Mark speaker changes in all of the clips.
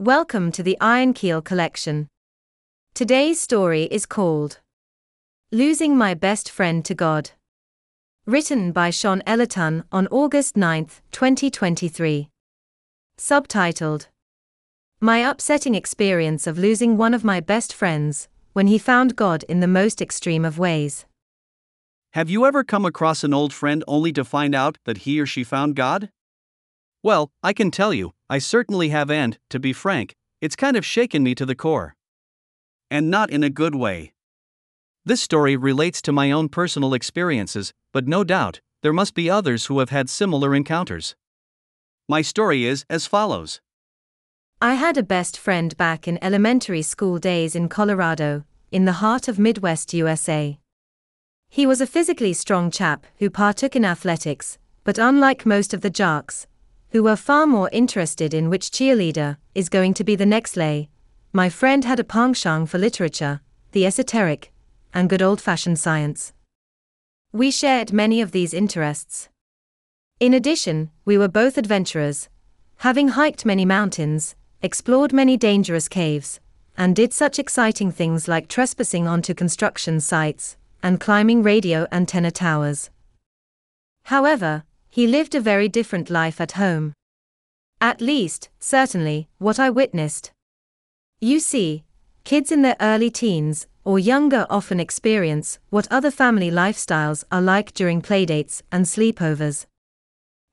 Speaker 1: Welcome to the Iron Keel Collection. Today's story is called Losing My Best Friend to God. Written by Shôn Ellerton on August 9, 2023. Subtitled My upsetting experience of losing one of my best friends when he found God in the most extreme of ways.
Speaker 2: Have you ever come across an old friend only to find out that he or she found God? Well, I can tell you, I certainly have, and, to be frank, it's kind of shaken me to the core. And not in a good way. This story relates to my own personal experiences, but no doubt, there must be others who have had similar encounters. My story is as follows
Speaker 1: I had a best friend back in elementary school days in Colorado, in the heart of Midwest USA. He was a physically strong chap who partook in athletics, but unlike most of the jocks, who were far more interested in which cheerleader is going to be the next lay, my friend had a penchant for literature, the esoteric, and good old fashioned science. We shared many of these interests. In addition, we were both adventurers, having hiked many mountains, explored many dangerous caves, and did such exciting things like trespassing onto construction sites, and climbing radio antenna towers. However, he lived a very different life at home. At least, certainly, what I witnessed. You see, kids in their early teens or younger often experience what other family lifestyles are like during playdates and sleepovers.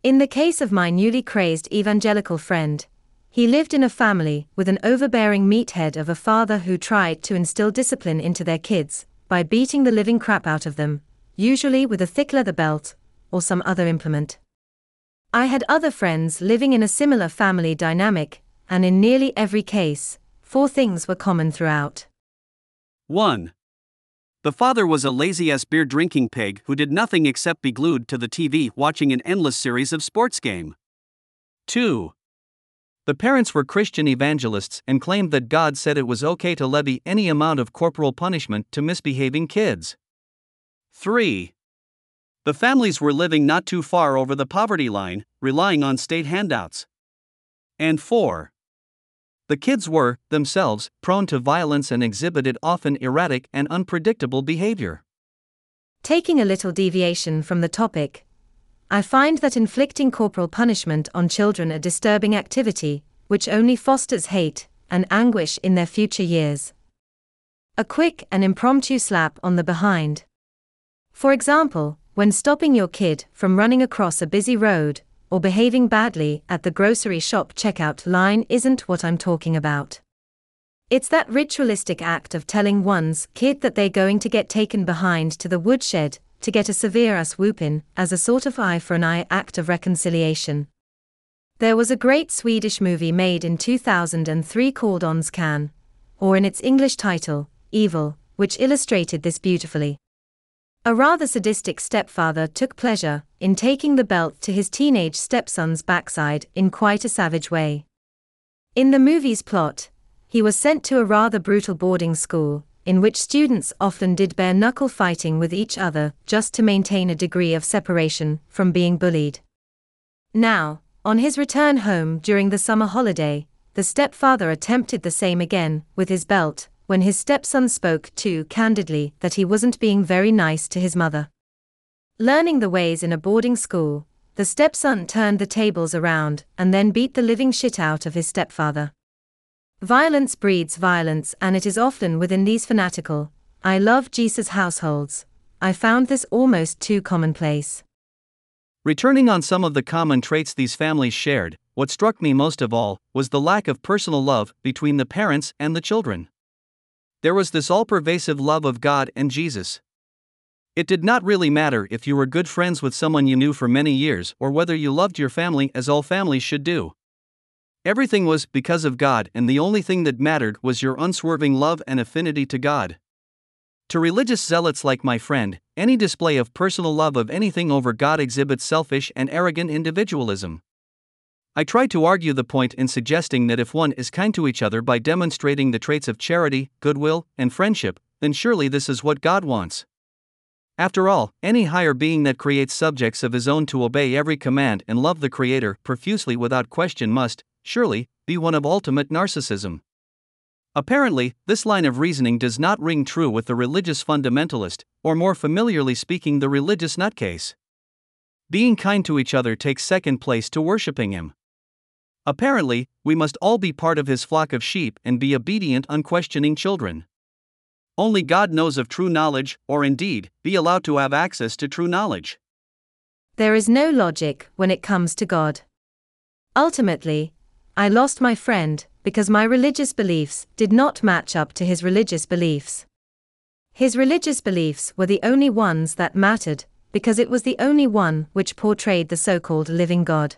Speaker 1: In the case of my newly crazed evangelical friend, he lived in a family with an overbearing meathead of a father who tried to instill discipline into their kids, by beating the living crap out of them, usually with a thick leather belt or some other implement. I had other friends living in a similar family dynamic, and in nearly every case, four things were common throughout.
Speaker 2: 1. The father was a lazy ass beer drinking pig who did nothing except be glued to the TV watching an endless series of sports game. 2. The parents were Christian evangelists and claimed that God said it was okay to levy any amount of corporal punishment to misbehaving kids. 3. The families were living not too far over the poverty line, relying on state handouts. And 4. The kids were, themselves, prone to violence and exhibited often erratic and unpredictable behavior.
Speaker 1: Taking a little deviation from the topic, I find that inflicting corporal punishment on children a disturbing activity, which only fosters hate and anguish in their future years. A quick and impromptu slap on the behind. For example, when stopping your kid from running across a busy road, or behaving badly at the grocery shop checkout line isn't what I'm talking about. It's that ritualistic act of telling one's kid that they're going to get taken behind to the woodshed to get a severe ass whooping as a sort of eye for an eye act of reconciliation. There was a great Swedish movie made in 2003 called Ondskan, or in its English title, Evil, which illustrated this beautifully. A rather sadistic stepfather took pleasure in taking the belt to his teenage stepson's backside in quite a savage way. In the movie's plot, he was sent to a rather brutal boarding school, in which students often did bare knuckle fighting with each other just to maintain a degree of separation from being bullied. Now, on his return home during the summer holiday, the stepfather attempted the same again with his belt when his stepson spoke too candidly that he wasn't being very nice to his mother. Learning the ways in a boarding school, the stepson turned the tables around and then beat the living shit out of his stepfather. Violence breeds violence, and it is often within these fanatical, I love Jesus households. I found this almost too commonplace.
Speaker 2: Returning on some of the common traits these families shared, what struck me most of all was the lack of personal love between the parents and the children. There was this all pervasive love of God and Jesus. It did not really matter if you were good friends with someone you knew for many years or whether you loved your family as all families should do. Everything was because of God, and the only thing that mattered was your unswerving love and affinity to God. To religious zealots like my friend, any display of personal love of anything over God exhibits selfish and arrogant individualism. I try to argue the point in suggesting that if one is kind to each other by demonstrating the traits of charity, goodwill, and friendship, then surely this is what God wants. After all, any higher being that creates subjects of his own to obey every command and love the Creator profusely without question must, surely, be one of ultimate narcissism. Apparently, this line of reasoning does not ring true with the religious fundamentalist, or more familiarly speaking, the religious nutcase. Being kind to each other takes second place to worshipping Him. Apparently, we must all be part of His flock of sheep and be obedient, unquestioning children. Only God knows of true knowledge, or indeed, be allowed to have access to true knowledge.
Speaker 1: There is no logic when it comes to God. Ultimately, I lost my friend because my religious beliefs did not match up to his religious beliefs. His religious beliefs were the only ones that mattered, because it was the only one which portrayed the so called living God.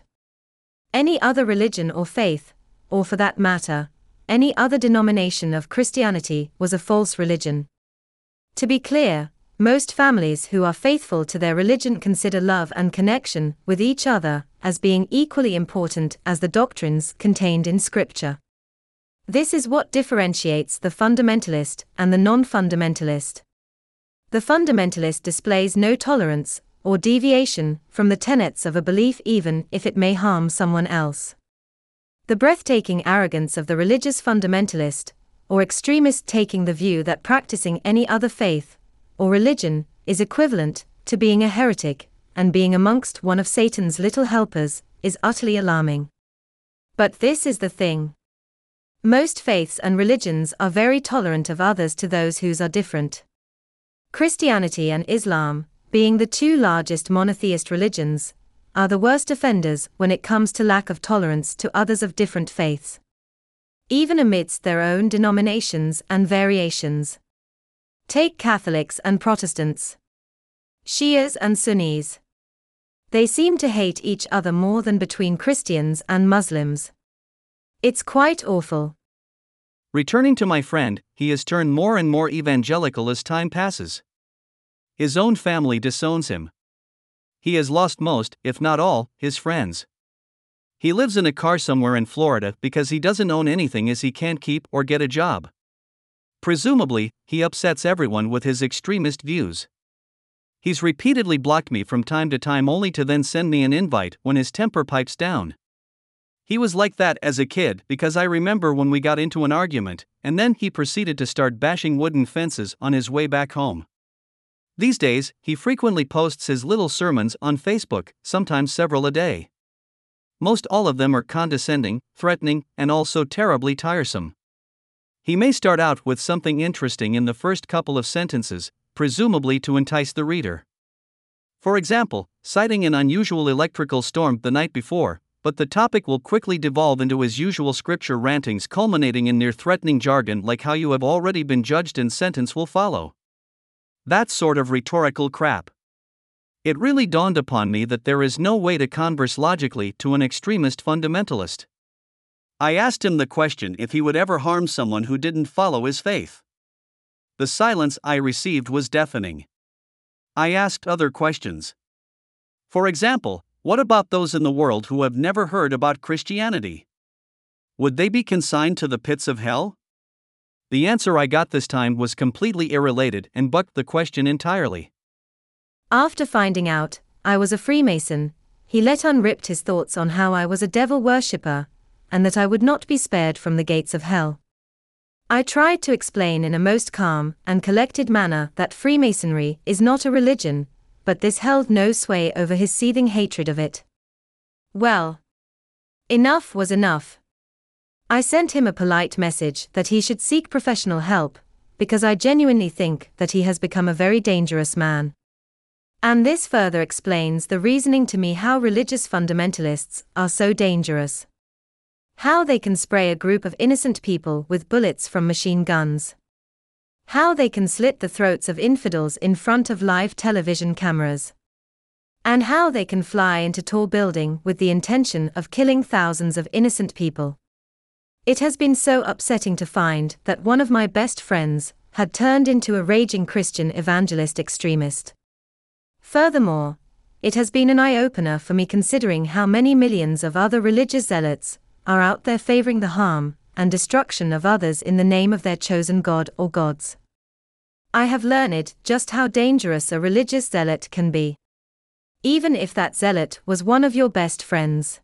Speaker 1: Any other religion or faith, or for that matter, any other denomination of Christianity was a false religion. To be clear, most families who are faithful to their religion consider love and connection with each other as being equally important as the doctrines contained in Scripture. This is what differentiates the fundamentalist and the non fundamentalist. The fundamentalist displays no tolerance or deviation from the tenets of a belief, even if it may harm someone else. The breathtaking arrogance of the religious fundamentalist, or extremist taking the view that practicing any other faith, or religion, is equivalent to being a heretic, and being amongst one of Satan's little helpers, is utterly alarming. But this is the thing. Most faiths and religions are very tolerant of others to those whose are different. Christianity and Islam, being the two largest monotheist religions, are the worst offenders when it comes to lack of tolerance to others of different faiths. Even amidst their own denominations and variations. Take Catholics and Protestants, Shias and Sunnis. They seem to hate each other more than between Christians and Muslims. It's quite awful.
Speaker 2: Returning to my friend, he has turned more and more evangelical as time passes. His own family disowns him. He has lost most, if not all, his friends. He lives in a car somewhere in Florida because he doesn't own anything as he can't keep or get a job. Presumably, he upsets everyone with his extremist views. He's repeatedly blocked me from time to time only to then send me an invite when his temper pipes down. He was like that as a kid because I remember when we got into an argument, and then he proceeded to start bashing wooden fences on his way back home. These days, he frequently posts his little sermons on Facebook, sometimes several a day. Most all of them are condescending, threatening, and also terribly tiresome. He may start out with something interesting in the first couple of sentences, presumably to entice the reader. For example, citing an unusual electrical storm the night before, but the topic will quickly devolve into his usual scripture rantings, culminating in near threatening jargon like how you have already been judged and sentence will follow. That sort of rhetorical crap. It really dawned upon me that there is no way to converse logically to an extremist fundamentalist. I asked him the question if he would ever harm someone who didn't follow his faith. The silence I received was deafening. I asked other questions. For example, what about those in the world who have never heard about Christianity? Would they be consigned to the pits of hell? The answer I got this time was completely irrelated and bucked the question entirely.
Speaker 1: After finding out I was a Freemason, he let unripped his thoughts on how I was a devil worshipper and that I would not be spared from the gates of hell. I tried to explain in a most calm and collected manner that Freemasonry is not a religion, but this held no sway over his seething hatred of it. Well, enough was enough. I sent him a polite message that he should seek professional help, because I genuinely think that he has become a very dangerous man. And this further explains the reasoning to me how religious fundamentalists are so dangerous. How they can spray a group of innocent people with bullets from machine guns. How they can slit the throats of infidels in front of live television cameras. And how they can fly into tall building with the intention of killing thousands of innocent people. It has been so upsetting to find that one of my best friends had turned into a raging Christian evangelist extremist. Furthermore, it has been an eye opener for me considering how many millions of other religious zealots are out there favoring the harm and destruction of others in the name of their chosen god or gods. I have learned just how dangerous a religious zealot can be. Even if that zealot was one of your best friends.